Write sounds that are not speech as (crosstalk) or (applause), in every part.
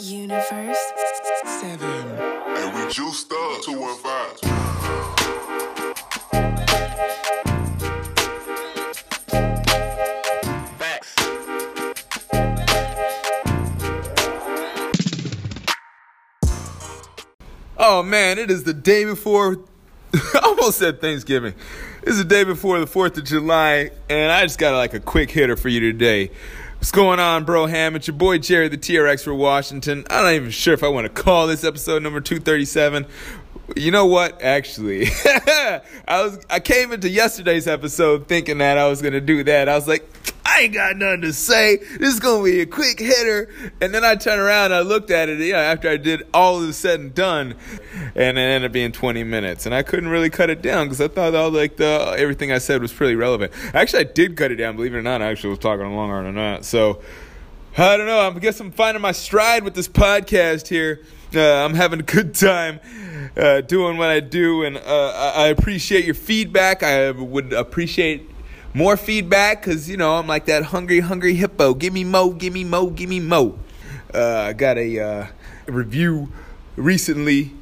Universe. Seven. And we juiced up 215. Facts. Oh man, it is the day before. (laughs) I almost said Thanksgiving. It's the day before the Fourth of July, and I just got like a quick hitter for you today. What's going on, bro? Ham? It's your boy Jerry, the TR expert Washington. I'm not even sure if I want to call this episode number 237. You know what? Actually, (laughs) I was I came into yesterday's episode thinking that I was gonna do that. I was like, I ain't got nothing to say. This is gonna be a quick hitter. And then I turned around I looked at it, yeah, after I did all of said and done, and it ended up being 20 minutes. And I couldn't really cut it down because I thought all like the everything I said was pretty relevant. Actually, I did cut it down. Believe it or not, I actually was talking longer than that. So. I don't know. I guess I'm finding my stride with this podcast here. Uh, I'm having a good time uh, doing what I do, and uh, I appreciate your feedback. I would appreciate more feedback because you know I'm like that hungry, hungry hippo. Give me mo, give me mo, give me mo. Uh, I got a uh, review recently.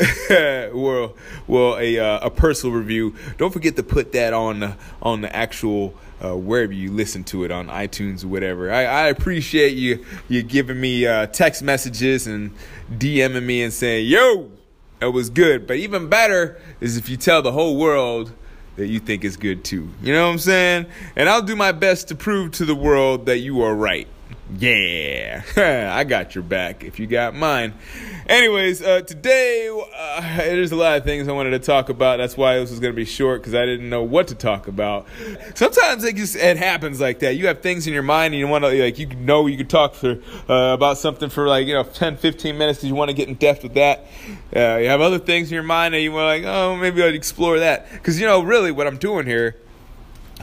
(laughs) well, well, a uh, a personal review. Don't forget to put that on on the actual uh, wherever you listen to it on iTunes or whatever. I, I appreciate you you giving me uh, text messages and DMing me and saying, "Yo, that was good." But even better is if you tell the whole world that you think is good too. You know what I'm saying? And I'll do my best to prove to the world that you are right. Yeah, (laughs) I got your back if you got mine. Anyways, uh, today uh, there's a lot of things I wanted to talk about. That's why this was going to be short because I didn't know what to talk about. Sometimes it just it happens like that. You have things in your mind and you want to like you know you could talk for uh, about something for like you know 10, 15 minutes because you want to get in depth with that. Uh, you have other things in your mind and you want like oh maybe I'd explore that because you know really what I'm doing here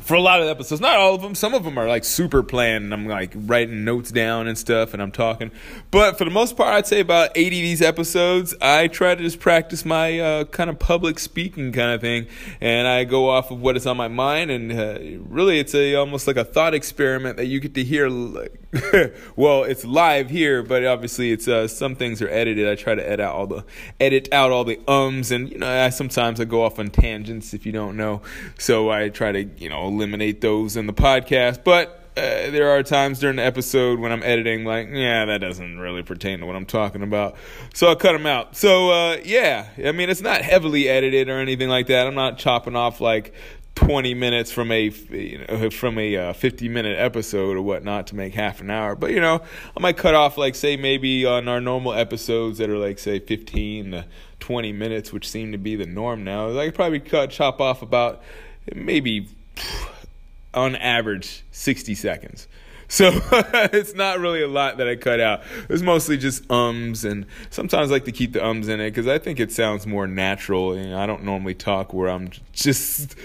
for a lot of the episodes, not all of them. Some of them are like super planned, and I'm like writing notes down and stuff, and I'm talking. But for the most part, I'd say about 80 of these episodes, I try to just practice my uh, kind of public speaking kind of thing, and I go off of what is on my mind, and uh, really, it's a almost like a thought experiment that you get to hear. Like, (laughs) well, it's live here, but obviously, it's uh, some things are edited. I try to edit out all the edit out all the ums, and you know, I sometimes I go off on tangents if you don't know. So I try to you know eliminate those in the podcast, but. Uh, there are times during the episode when I'm editing, like, yeah, that doesn't really pertain to what I'm talking about. So I'll cut them out. So, uh, yeah, I mean, it's not heavily edited or anything like that. I'm not chopping off like 20 minutes from a you know, from a uh, 50 minute episode or whatnot to make half an hour. But you know, I might cut off like say maybe on our normal episodes that are like say 15 to 20 minutes, which seem to be the norm now. I could probably cut chop off about maybe on average 60 seconds. So (laughs) it's not really a lot that I cut out. It's mostly just ums, and sometimes I like to keep the ums in it because I think it sounds more natural. Know, I don't normally talk where I'm just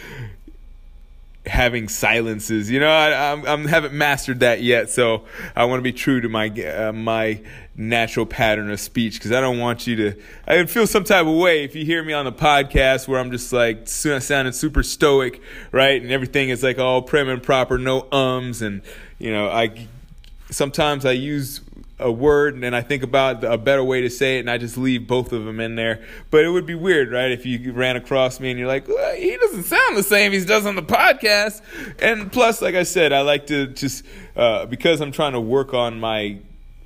having silences. You know, I, I'm, I'm haven't mastered that yet, so I want to be true to my uh, my natural pattern of speech because I don't want you to. I feel some type of way if you hear me on the podcast where I'm just like sounding super stoic, right, and everything is like all prim and proper, no ums, and you know, I sometimes I use a word and I think about a better way to say it and I just leave both of them in there. But it would be weird, right? If you ran across me and you're like, well, he doesn't sound the same he does on the podcast. And plus, like I said, I like to just, uh, because I'm trying to work on my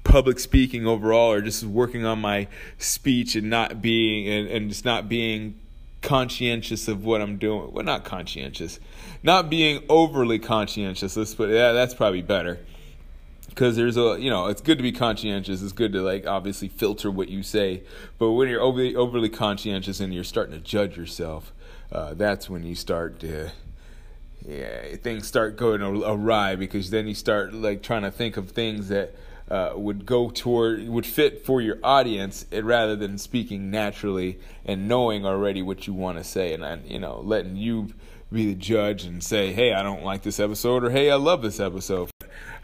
public speaking overall or just working on my speech and not being, and, and just not being conscientious of what I'm doing. Well, not conscientious, not being overly conscientious. Let's put yeah, that's probably better because there's a you know it's good to be conscientious. It's good to like obviously filter what you say. But when you're overly overly conscientious and you're starting to judge yourself uh, that's when you start to yeah things start going awry because then you start like trying to think of things that uh, would go toward would fit for your audience it, rather than speaking naturally and knowing already what you want to say and, and you know letting you be the judge and say hey i don't like this episode or hey i love this episode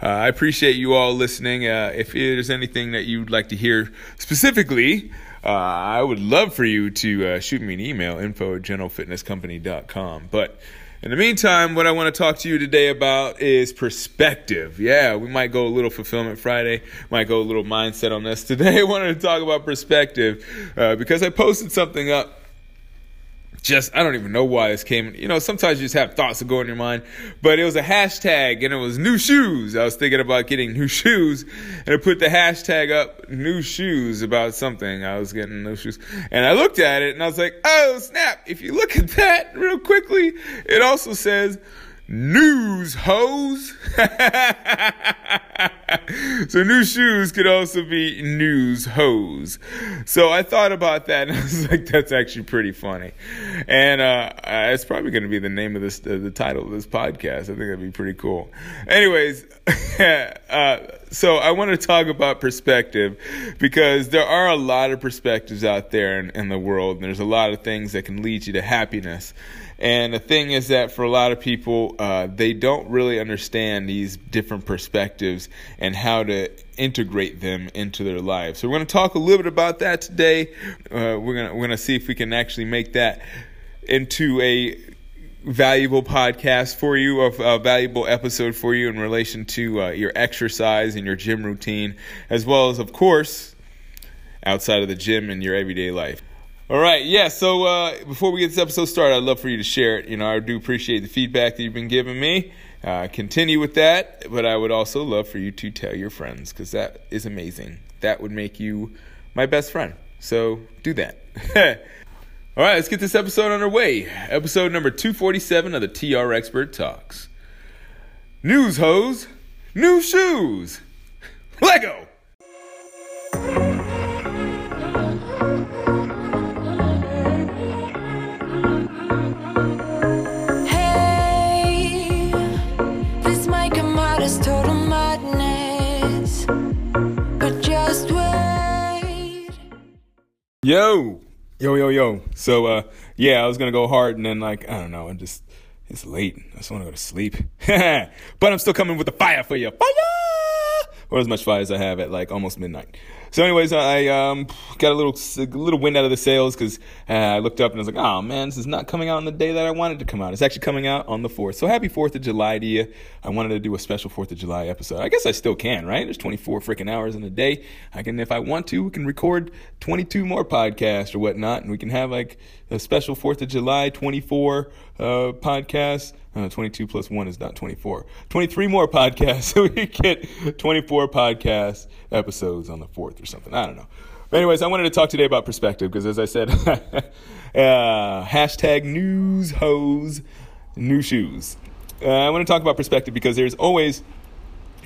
uh, I appreciate you all listening. Uh, if there's anything that you'd like to hear specifically, uh, I would love for you to uh, shoot me an email, info at generalfitnesscompany.com. But In the meantime, what I want to talk to you today about is perspective. Yeah, we might go a little fulfillment Friday, might go a little mindset on this. (laughs) Today, I wanted to talk about perspective uh, because I posted something up just I don't even know why this came. You know, sometimes you just have thoughts that go in your mind. But it was a hashtag and it was new shoes. I was thinking about getting new shoes and I put the hashtag up new shoes about something. I was getting new shoes. And I looked at it and I was like, oh snap. If you look at that real quickly, it also says news hose. (laughs) so new shoes could also be news hose. So I thought about that and (laughs) I was like, that's actually pretty funny. And uh, uh it's probably going to be the name of this, uh, the title of this podcast. I think that'd be pretty cool. Anyways, (laughs) uh, so I want to talk about perspective because there are a lot of perspectives out there in, in the world. And there's a lot of things that can lead you to happiness. And the thing is that for a lot of people, uh, they don't really understand these different perspectives and how to integrate them into their lives. So we're going to talk a little bit about that today. Uh, we're going to we're going to see if we can actually make that into a valuable podcast for you, a, a, valuable episode for you in relation to uh, your exercise and your gym routine, as well as, of course, outside of the gym and your everyday life. All right, yeah. So uh, before we get this episode started, I'd love for you to share it. You know, I do appreciate the feedback that you've been giving me. Uh, continue with that, but I would also love for you to tell your friends because that is amazing. That would make you my best friend. So do that. (laughs) All right, let's get this episode underway. Episode number 247 of the TR Expert Talks. News hose, new shoes, (laughs) Lego. Yo, yo, yo, yo. So, uh, yeah, I was gonna go hard, and then like I don't know, I'm just it's late. I just want to go to sleep. (laughs) but I'm still coming with the fire for you. Fire! Or as much fire as I have at like almost midnight. So, anyways, I um, got a little a little wind out of the sails because uh, I looked up and I was like, "Oh man, this is not coming out on the day that I wanted to come out. It's actually coming out on the fourth. So, happy Fourth of July to you! I wanted to do a special Fourth of July episode. I guess I still can, right? There's 24 freaking hours in a day. I can, if I want to, we can record 22 more podcasts or whatnot, and we can have like a special Fourth of July 24 uh, podcast. Uh, 22 plus 1 is not 24. 23 more podcasts. (laughs) So we get 24 podcast episodes on the 4th or something. I don't know. But anyways, I wanted to talk today about perspective because, as I said, (laughs) uh, hashtag news hose, new shoes. Uh, I want to talk about perspective because there's always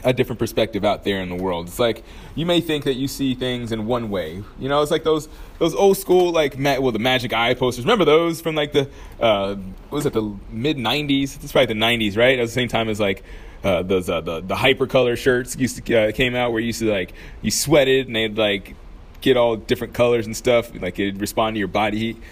a different perspective out there in the world. It's like you may think that you see things in one way. You know, it's like those those old school like well the Magic Eye posters. Remember those from like the uh, was it the mid '90s? It's probably the '90s, right? At the same time as like. Uh, those uh, the the hypercolor shirts used to uh, came out where you used to like you sweated and they'd like get all different colors and stuff like it'd respond to your body heat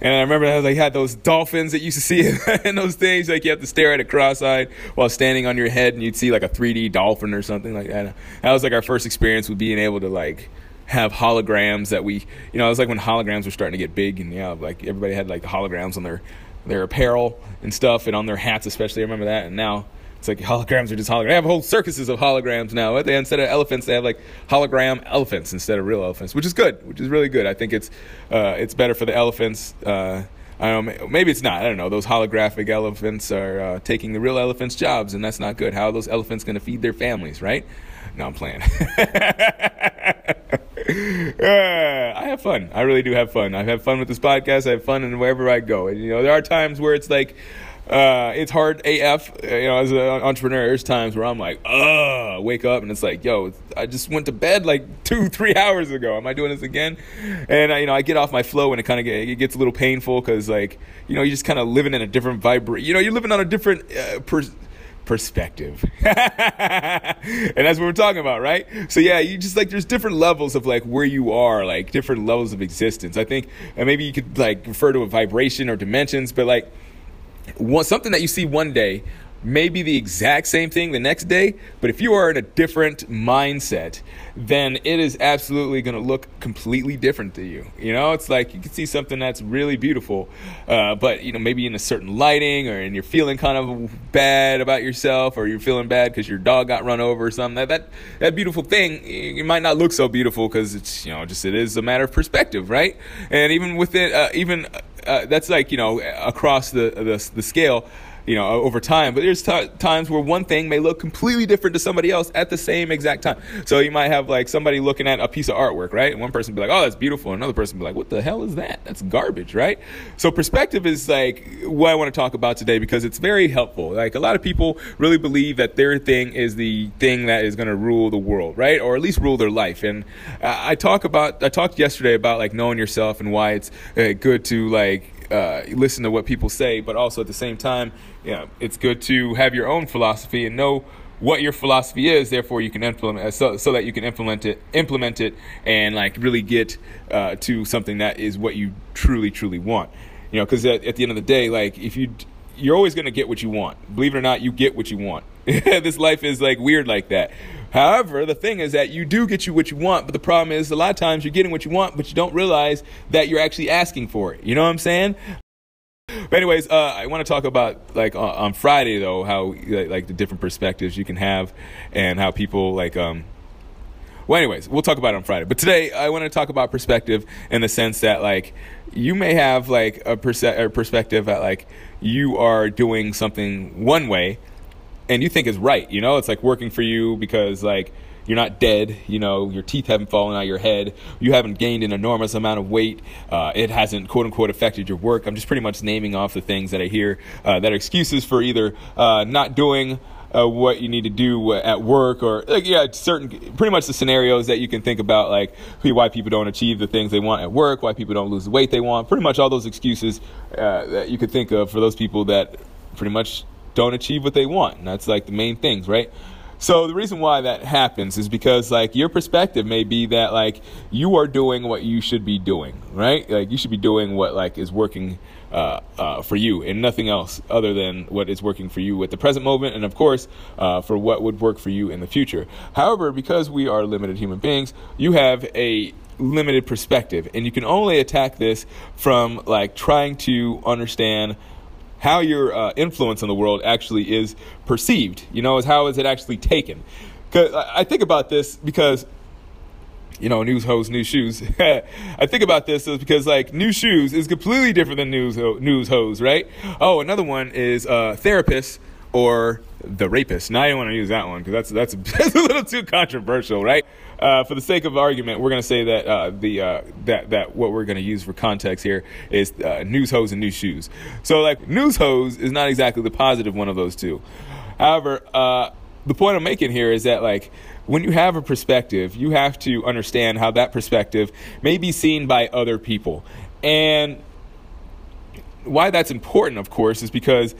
and I remember how they had those dolphins that you used to see (laughs) in those things. Like you have to stare at it cross-eyed while standing on your head, and you'd see like a 3D dolphin or something like that. That was like our first experience with being able to like have holograms that we, you know, it was like when holograms were starting to get big, and yeah, like everybody had like the holograms on their their apparel and stuff, and on their hats especially. I remember that, and now it's like holograms are just holograms. They have whole circuses of holograms now. They instead of elephants, they have like hologram elephants instead of real elephants, which is good, which is really good. I think it's uh, it's better for the elephants. Uh, I don't know, maybe it's not. I don't know. Those holographic elephants are uh, taking the real elephants' jobs, and that's not good. How are those elephants going to feed their families, right? No, I'm playing. (laughs) Uh, I have fun. I really do have fun. I have fun with this podcast. I have fun in wherever I go. And, you know, there are times where it's like, uh, it's hard AF. You know, as an entrepreneur, there's times where I'm like, ugh, wake up and it's like, yo, I just went to bed like (laughs) two, three hours ago. Am I doing this again? And I, you know, I get off my flow and it kind of get, it gets a little painful because like, you know, you're just kind of living in a different vibrate. You know, you're living on a different uh, per- perspective. (laughs) and that's what we're talking about, right? So yeah, you just like there's different levels of like where you are, like different levels of existence. I think and maybe you could like refer to a vibration or dimensions, but like one, something that you see one day may be the exact same thing the next day, but if you are in a different mindset, then it is absolutely going to look completely different to you. You know, it's like you can see something that's really beautiful, uh, but you know maybe in a certain lighting, or and you're feeling kind of bad about yourself, or you're feeling bad because your dog got run over or something. That that that beautiful thing, it might not look so beautiful because it's you know just it is a matter of perspective, right? And even within uh, even uh, that's like you know across the the, the scale you know, over time. But there's t- times where one thing may look completely different to somebody else at the same exact time. So you might have like somebody looking at a piece of artwork, right? And one person be like, "Oh, that's beautiful," and another person be like, "What the hell is that? That's garbage," right? So perspective is like what I want to talk about today because it's very helpful. Like a lot of people really believe that their thing is the thing that is going to rule the world, right? Or at least rule their life. And I talk about I talked yesterday about like knowing yourself and why it's uh, good to like uh, listen to what people say, but also at the same time, you know, it's good to have your own philosophy and know what your philosophy is. Therefore, you can implement uh, so, so that you can implement it, implement it, and like really get uh, to something that is what you truly, truly want. You know, because at, at the end of the day, like if you you're always going to get what you want. Believe it or not, you get what you want. (laughs) this life is like weird like that. However, the thing is that you do get you what you want, but the problem is a lot of times you're getting what you want, but you don't realize that you're actually asking for it. You know what I'm saying? But anyways, uh, I want to talk about like uh, on Friday though how like the different perspectives you can have and how people like um. Well, anyways, we'll talk about it on Friday. But today, I want to talk about perspective in the sense that like you may have like a, perse- a perspective that like you are doing something one way and you think is right. You know, it's like working for you because like you're not dead. You know, your teeth haven't fallen out of your head. You haven't gained an enormous amount of weight. Uh, it hasn't quote unquote affected your work. I'm just pretty much naming off the things that I hear uh, that are excuses for either uh, not doing. Uh, what you need to do at work, or like, yeah, certain, pretty much the scenarios that you can think about, like why people don't achieve the things they want at work, why people don't lose the weight they want. Pretty much all those excuses uh, that you could think of for those people that pretty much don't achieve what they want. And that's like the main things, right? So the reason why that happens is because like your perspective may be that like you are doing what you should be doing, right? Like you should be doing what like is working uh, uh, for you and nothing else other than what is working for you at the present moment, and of course uh, for what would work for you in the future. However, because we are limited human beings, you have a limited perspective, and you can only attack this from like trying to understand how your uh, influence in the world actually is perceived. You know, is how is it actually taken? Because I think about this because you know, news hose, new shoes. (laughs) I think about this is because like new shoes is completely different than news ho- news hose, right? Oh, another one is uh, therapist or the rapist. Now I don't want to use that one because that's, that's (laughs) that's a little too controversial, right? Uh, for the sake of argument, we're going to say that uh, the uh, that that what we're going to use for context here is uh, news hose and new shoes. So like news hose is not exactly the positive one of those two. However, uh, the point I'm making here is that like when you have a perspective, you have to understand how that perspective may be seen by other people, and why that's important, of course, is because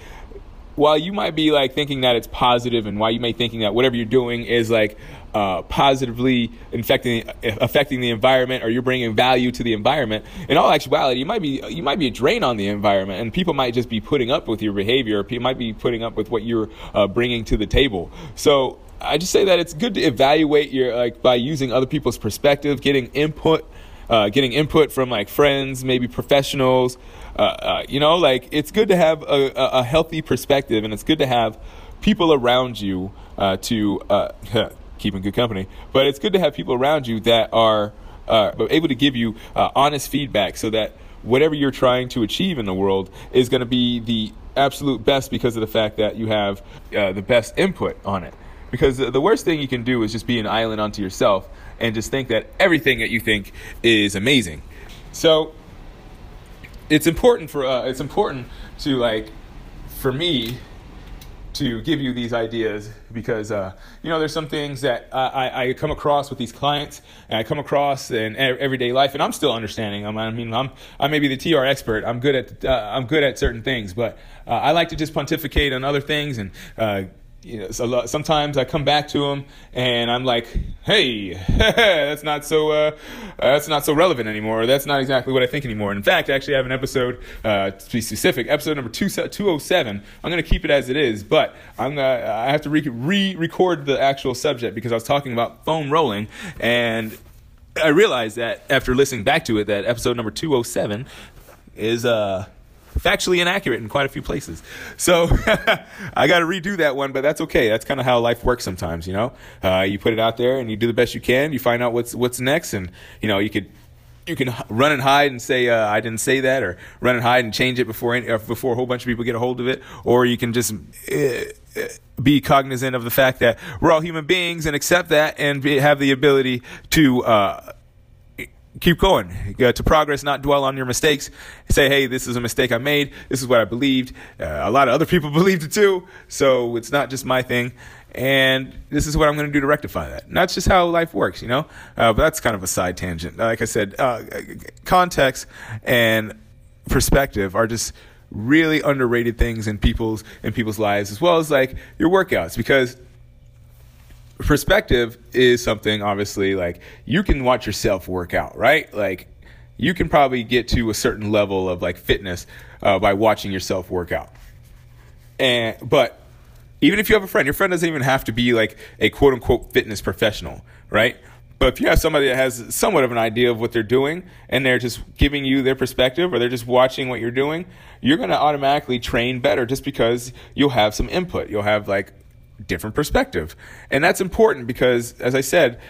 while you might be like thinking that it's positive and why you may thinking that whatever you're doing is like uh, positively infecting affecting the environment or you're bringing value to the environment in all actuality you might be you might be a drain on the environment and people might just be putting up with your behavior. Or people might be putting up with what you're uh, bringing to the table. So I just say that it's good to evaluate your like by using other people's perspective getting input uh, getting input from like friends, maybe professionals. Uh, uh, you know, like it's good to have a, a, healthy perspective, and it's good to have people around you uh, to uh, (laughs) keep in good company. But it's good to have people around you that are uh, able to give you honest feedback, so that whatever you're trying to achieve in the world is going to be the absolute best because of the fact that you have the best input on it. Because the worst thing you can do is just be an island unto yourself and just think that everything that you think is amazing. So it's important for uh, it's important to like for me to give you these ideas because uh, you know there's some things that I, I, come across with these clients and I come across in everyday life and I'm still understanding them. I mean I'm I may be the TR expert. I'm good at uh, I'm good at certain things, but uh, I like to just pontificate on other things and uh, you know, so sometimes I come back to them and I'm like, "Hey, (laughs) that's not so uh, that's not so relevant anymore. That's not exactly what I think anymore." In fact, I actually have an episode uh, to be specific, episode number two two oh seven. I'm going to keep it as it is, but I'm gonna, I have to re record the actual subject because I was talking about foam rolling and. I realized that after listening back to it, that episode number 207 is uh, factually inaccurate in quite a few places. So (laughs) I got to redo that one, but that's okay. That's kind of how life works sometimes, you know. Uh, you put it out there and you do the best you can. You find out what's what's next, and you know you could you can run and hide and say uh, I didn't say that, or run and hide and change it before any, before a whole bunch of people get a hold of it, or you can just. Uh, be cognizant of the fact that we're all human beings and accept that and be, have the ability to uh, keep going. Uh, to progress not dwell on your mistakes. Say hey this is a mistake i made. This is what i believed. Uh, a lot of other people (laughs) believed it too. So it's not just my thing. And this is what i'm going to do to rectify that. And that's just how life works you know? Uh, but that's kind of a side tangent. Like i said uh, context and perspective are just really underrated things in people's in people's lives as well as like your workouts. Because perspective is something obviously like you can watch yourself work out right? Like you can probably get to a certain level of like fitness uh, by watching yourself work out. And but even if you have a friend your friend doesn't even have to be like a quote unquote fitness professional right? But if you have somebody that has somewhat of an idea of what they're doing and they're just giving you their perspective or they're just watching what you're doing, you're going to automatically train better just because you'll have some input. You'll have like different perspective. And that's important because, as I said,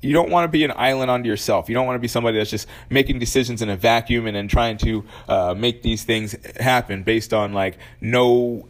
you don't want to be an island unto yourself. You don't want to be somebody that's just making decisions in a vacuum and then trying to uh, make these things happen based on like no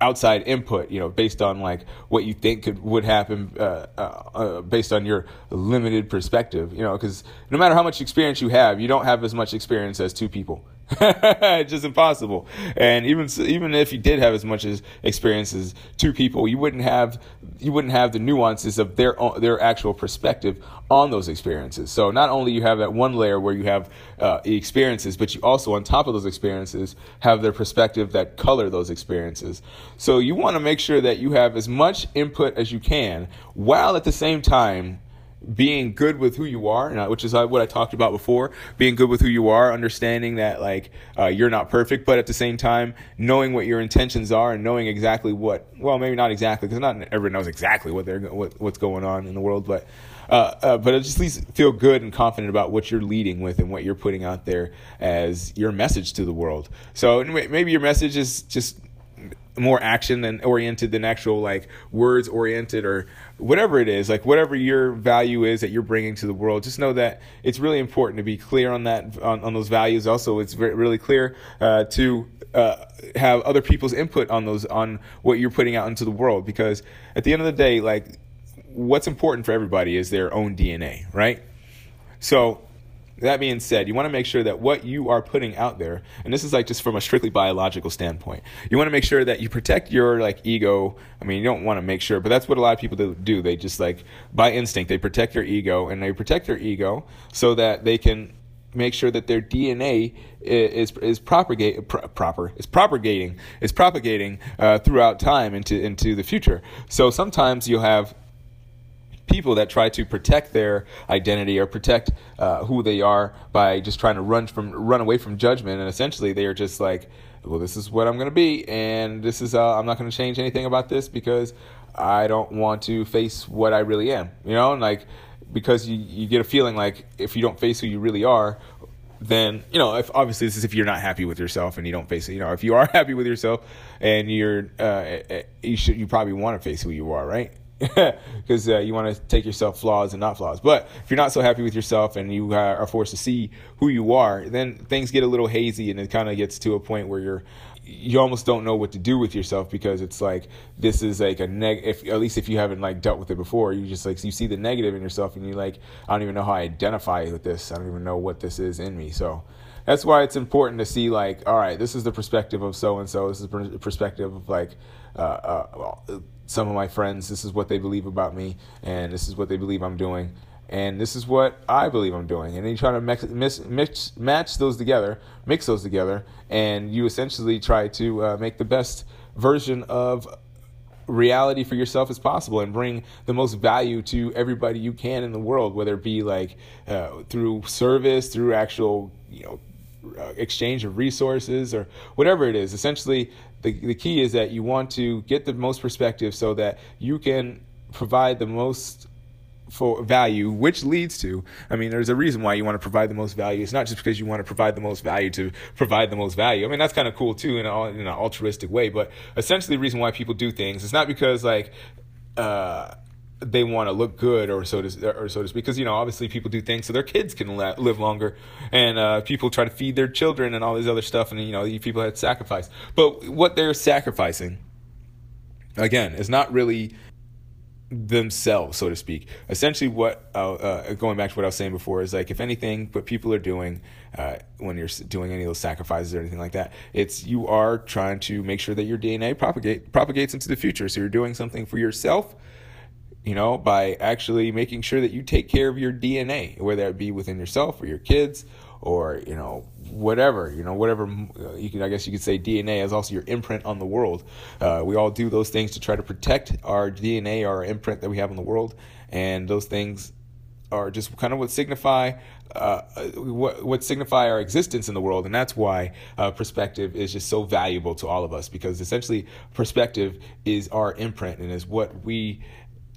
outside input, you know, based on like what you think could would happen, uh, uh, uh, based on your limited perspective, you know, because no matter how much experience you have, you don't have as much experience as two people. (laughs) it's just impossible. And even even if you did have as much as experience as two people, you wouldn't have you wouldn't have the nuances of their their actual perspective on those experiences. So not only you have that one layer where you have uh, experiences, but you also on top of those experiences have their perspective that color those experiences. So you want to make sure that you have as much input as you can, while at the same time being good with who you are, which is uh, what I talked about before, being good with who you are, understanding that like uh, you're not perfect, but at the same time knowing what your intentions are and knowing exactly what, well, maybe not exactly, because not everyone knows exactly what they're what, what's going on in the world, but uh, uh, but at least feel good and confident about what you're leading with and what you're putting out there as your message to the world. So maybe your message is just more action than oriented than actual like words oriented or whatever it is like whatever your value is that you're bringing to the world just know that it's really important to be clear on that on, on those values. Also it's very, really clear uh, to uh, have other people's input on those on what you're putting out into the world because at the end of the day like what's important for everybody is their own dna right? So that being said, you want to make sure that what you are putting out there, and this is like just from a strictly biological standpoint, you want to make sure that you protect your like ego. I mean, you don't want to make sure, but that's what a lot of people do. They just like by instinct they protect their ego, and they protect their ego so that they can make sure that their DNA is is propagate pro, proper is propagating is propagating uh, throughout time into into the future. So sometimes you'll have people that try to protect their identity or protect uh, who they are by just trying to run from run away from judgment. And essentially they are just like well this is what i'm going to be and this is uh, i'm not going to change anything about this because i don't want to face what i really am you know? And like because you, you get a feeling like if you don't face who you really are then you know if obviously this is if you're not happy with yourself and you don't face it. You know if you are (laughs) happy with yourself and you're uh, you should you probably want to face who you are right (laughs) because uh, you want to take yourself flaws and not flaws. But if you're not so happy with yourself and you are forced to see who you are, then things get a little hazy and it kind of gets to a point where you're you almost don't know what to do with yourself because it's like this is like a neg if at least if you haven't like dealt with it before you just like you see the negative in yourself and you're like I don't even know how I identify with this. I don't even know what this is in me. So that's why it's important to see like all right this is the perspective of so and so this is the perspective of like uh, uh, some of my friends, this is what they believe about me, and this is what they believe I'm doing, and this is what I believe I'm doing. And then you try to mix, mix, mix match those together, mix those together, and you essentially try to uh, make the best version of reality for yourself as possible and bring the most value to everybody you can in the world, whether it be like uh, through service, through actual, you know, exchange of resources or whatever it is. Essentially, the, the key is that you want to get the most perspective so that you can provide the most for value, which leads to, I mean, there's a reason why you want to provide the most value. It's not just because you want to provide the most value to provide the most value. I mean, that's kind of cool too in, in an altruistic way, but essentially the reason why people do things, it's not because like, uh, they want to look good or so to or so to speak because you know obviously people do things so their kids can la- live longer and uh, people try to feed their children and all these other stuff and you know people had sacrifice but what they're sacrificing again is not really themselves, so to speak. Essentially, what uh, uh, going back to what I was saying before is like if anything, what people are doing uh, when you're doing any of those sacrifices or anything like that, it's you are trying to make sure that your DNA propagate propagates into the future. So you're doing something for yourself. You know, by actually making sure that you take care of your DNA, whether it be within yourself or your kids or you know whatever you know whatever uh, you can i guess you could say dna is also your imprint on the world. Uh, we all do those things to try to protect our dna our imprint that we have on the world and those things are just kind of what signify uh, what, what signify our existence in the world and that's why uh, perspective is just so valuable to all of us because essentially perspective is our imprint and is what we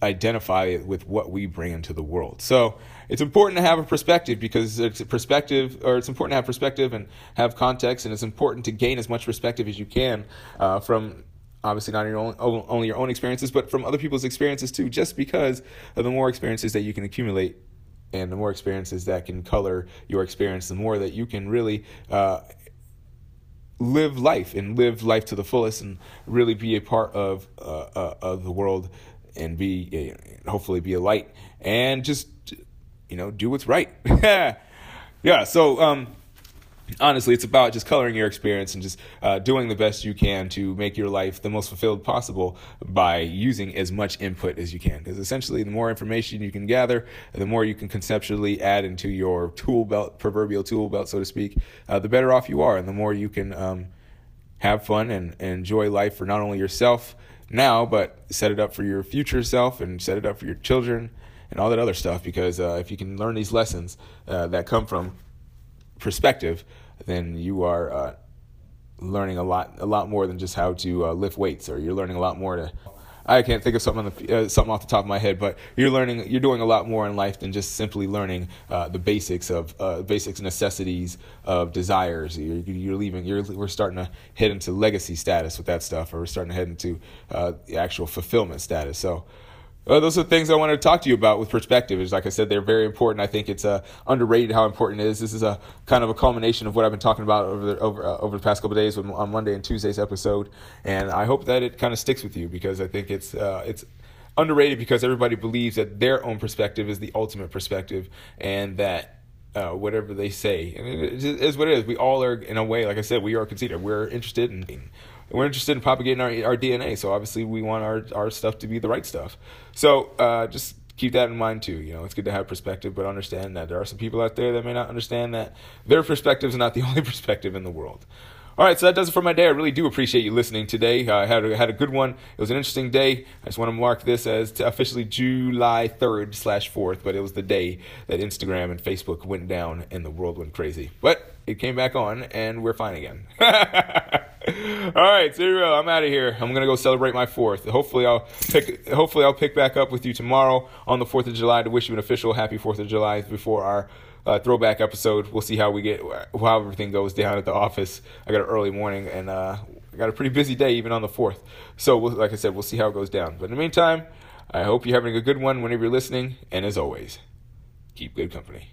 identify with what we bring into the world. So it's important to have a perspective because it's perspective, or it's important to have perspective and have context, and it's important to gain as much perspective as you can uh, from obviously not your own only your own experiences, but from other people's experiences too. Just because of the more experiences that you can accumulate. And the more experiences that can color your experience, the more that you can really uh, live life and live life to the fullest and really be a part of uh, uh, of the world and be hopefully be a light and just you know do what's right. (laughs) Yeah so um honestly it's about just coloring your experience and just uh, doing the best you can to make your life the most fulfilled possible by using as much input as you can. Because essentially the more information you can gather the more you can conceptually add into your tool belt proverbial tool belt so to speak uh, the better off you are and the more you can um, have fun and, and enjoy life for not only yourself now, but set it up for your future self and set it up for your children and all that other stuff. Because uh, if you can learn these lessons uh, that come from perspective, then you are uh, learning a lot, a lot more than just how to uh, lift weights, or you're learning a lot more to I can't think of something the, uh, something off the top of my head, but you're learning, you're doing a lot more in life than just simply learning uh, the basics of uh, basics necessities of desires. You're, you're leaving. You're, we're starting to head into legacy status with that stuff, or we're starting to head into uh, the actual fulfillment status. So uh, those are the things I wanted to talk to you about with perspective. Is like I said, they're very important. I think it's uh, underrated how important it is. This is a kind of a culmination of what I've been talking about over the, over uh, over the past couple days on Monday and Tuesday's episode, and I hope that it kind of sticks with you because I think it's uh, it's underrated because everybody believes that their own perspective is the ultimate perspective, and that uh, whatever they say. And it is what it is. We all are, in a way, like I said, we are considered. We're interested in we're interested in propagating our, our DNA. So obviously, we want our, our stuff to be the right stuff. So uh, just keep that in mind too. You know, it's good to have perspective, but understand that there are some people out there that may not understand that their perspective is not the (laughs) only perspective in the world. All right, so that does it for my day. I really do appreciate you listening today. Uh, I had a, had a good one. It was an interesting day. I just want to mark this as officially July 3rd slash 4th, but it was the day that Instagram and Facebook went down and the world went crazy. But it came back on, and we're fine again. (laughs) All right, zero. I'm out of here. I'm gonna go celebrate my fourth. Hopefully, I'll pick. Hopefully, I'll pick back up with you tomorrow on the Fourth of July to wish you an official Happy Fourth of July before our uh, throwback episode. We'll see how we get, how everything goes down at the office. I got an early morning and uh, I got a pretty busy day even on the fourth. So, we'll, like I said, we'll see how it goes down. But in the meantime, I hope you're having a good one whenever you're listening. And as always, keep good company.